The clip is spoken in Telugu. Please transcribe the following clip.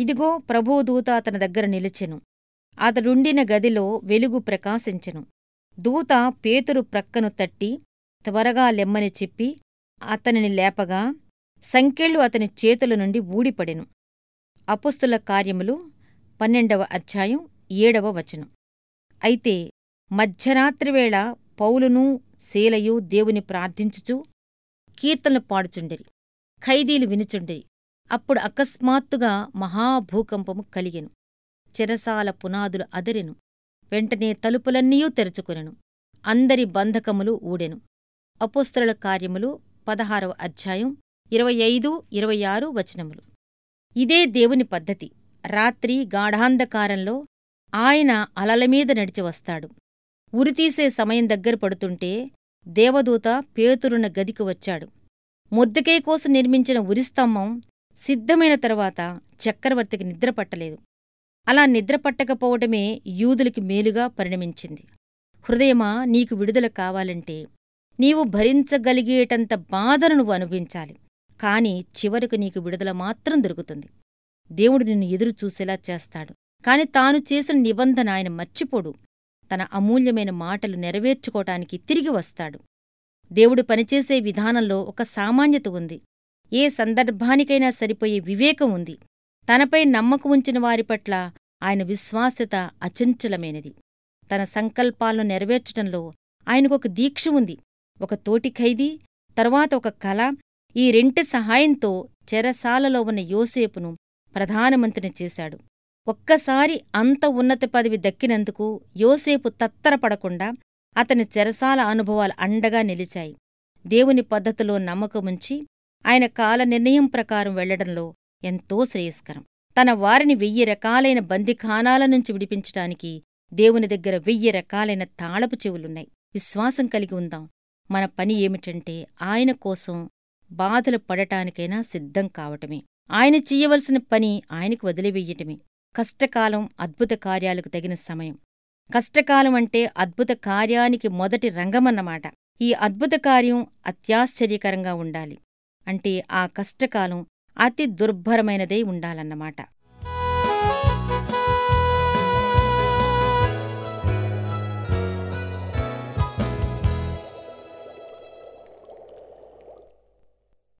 ఇదిగో ప్రభుదూత అతని దగ్గర నిలిచెను. అతడుండిన గదిలో వెలుగు ప్రకాశించెను. దూత పేతురు ప్రక్కను తట్టి త్వరగా లెమ్మని చెప్పి అతనిని లేపగా సంకెళ్ళు అతని చేతుల నుండి ఊడిపడెను. అపుస్తుల కార్యములు పన్నెండవ అధ్యాయం ఏడవ వచనం. అయితే మధ్యరాత్రివేళ పౌలునూ శీలయు దేవుని ప్రార్థించుచూ కీర్తనలు పాడుచుండిరి. ఖైదీలు వినుచుండిరి. అప్పుడు అకస్మాత్తుగా మహాభూకంపము కలిగెను. చెరసాల పునాదులు అదిరెను. వెంటనే తలుపులన్నీయూ తెరుచుకొనెను. అందరి బంధకములు ఊడెను. అపోస్తలుల కార్యములు పదహారవ అధ్యాయం ఇరవై ఐదు ఇరవై ఆరు వచనములు. ఇదే దేవుని పద్ధతి. రాత్రి గాఢాంధకారంలో ఆయన అలలమీద నడిచి వస్తాడు. ఉరితీసే సమయం దగ్గర పడుతుంటే దేవదూత పేతురున్న గదికి వచ్చాడు. మొద్దకే కోసం నిర్మించిన ఉరిస్తంభం సిద్ధమైన తరువాత చక్రవర్తికి నిద్రపట్టలేదు అలా నిద్రపట్టకపోవటమే యూదులకి మేలుగా పరిణమించింది. హృదయమా నీకు విడుదల కావాలంటే నీవు భరించగలిగేటంత బాధను నువ్వు అనుభవించాలి. కాని చివరకు నీకు విడుదల మాత్రం దొరుకుతుంది. దేవుడు నిన్ను ఎదురు చూసేలా చేస్తాడు. కాని తాను చేసిన నిబంధన ఆయన మర్చిపోడు. తన అమూల్యమైన మాటలు నెరవేర్చుకోటానికి తిరిగి వస్తాడు. దేవుడు పనిచేసే విధానంలో ఒక సామాన్యత ఉంది. ఏ సందర్భానికైనా సరిపోయే వివేకం ఉంది. తనపై నమ్మకం ఉంచిన వారి పట్ల ఆయన విశ్వాస్యత అచంచలమైనది. తన సంకల్పాలను నెరవేర్చటంలో ఆయనకొక దీక్ష ఉంది. ఒక తోటి ఖైదీ తరువాత ఒక కళ ఈ రెంటి సహాయంతో చెరసాలలో ఉన్న యోసేపును ప్రధానమంత్రిని చేశాడు. ఒక్కసారి అంత ఉన్నత పదవి దక్కినందుకు యోసేపు తత్తరపడకుండా అతని చెరసాల అనుభవాలు అండగా నిలిచాయి. దేవుని పద్ధతిలో నమ్మకముంచి ఆయన కాల నిర్ణయం ప్రకారం వెళ్ళడంలో ఎంతో శ్రేయస్కరం. తన వారిని వెయ్యి రకాలైన బందిఖానాల నుంచి విడిపించటానికి దేవుని దగ్గర వెయ్యి రకాలైన తాళపు చెవులున్నాయి. విశ్వాసం కలిగి ఉందాం. మన పని ఏమిటంటే ఆయన కోసం బాధలు పడటానికైనా సిద్ధం కావటమే. ఆయన చెయ్యవలసిన పని ఆయనకు వదిలివెయ్యటమే కష్టకాలం అద్భుత కార్యాలకు తగిన సమయం. కష్టకాలం అంటే అద్భుత కార్యానికి మొదటి రంగమన్నమాట. ఈ అద్భుత కార్యం అత్యాశ్చర్యకరంగా ఉండాలి. అంటే ఆ కష్టకాలం అతి దుర్భరమైనదై ఉండాలన్నమాట.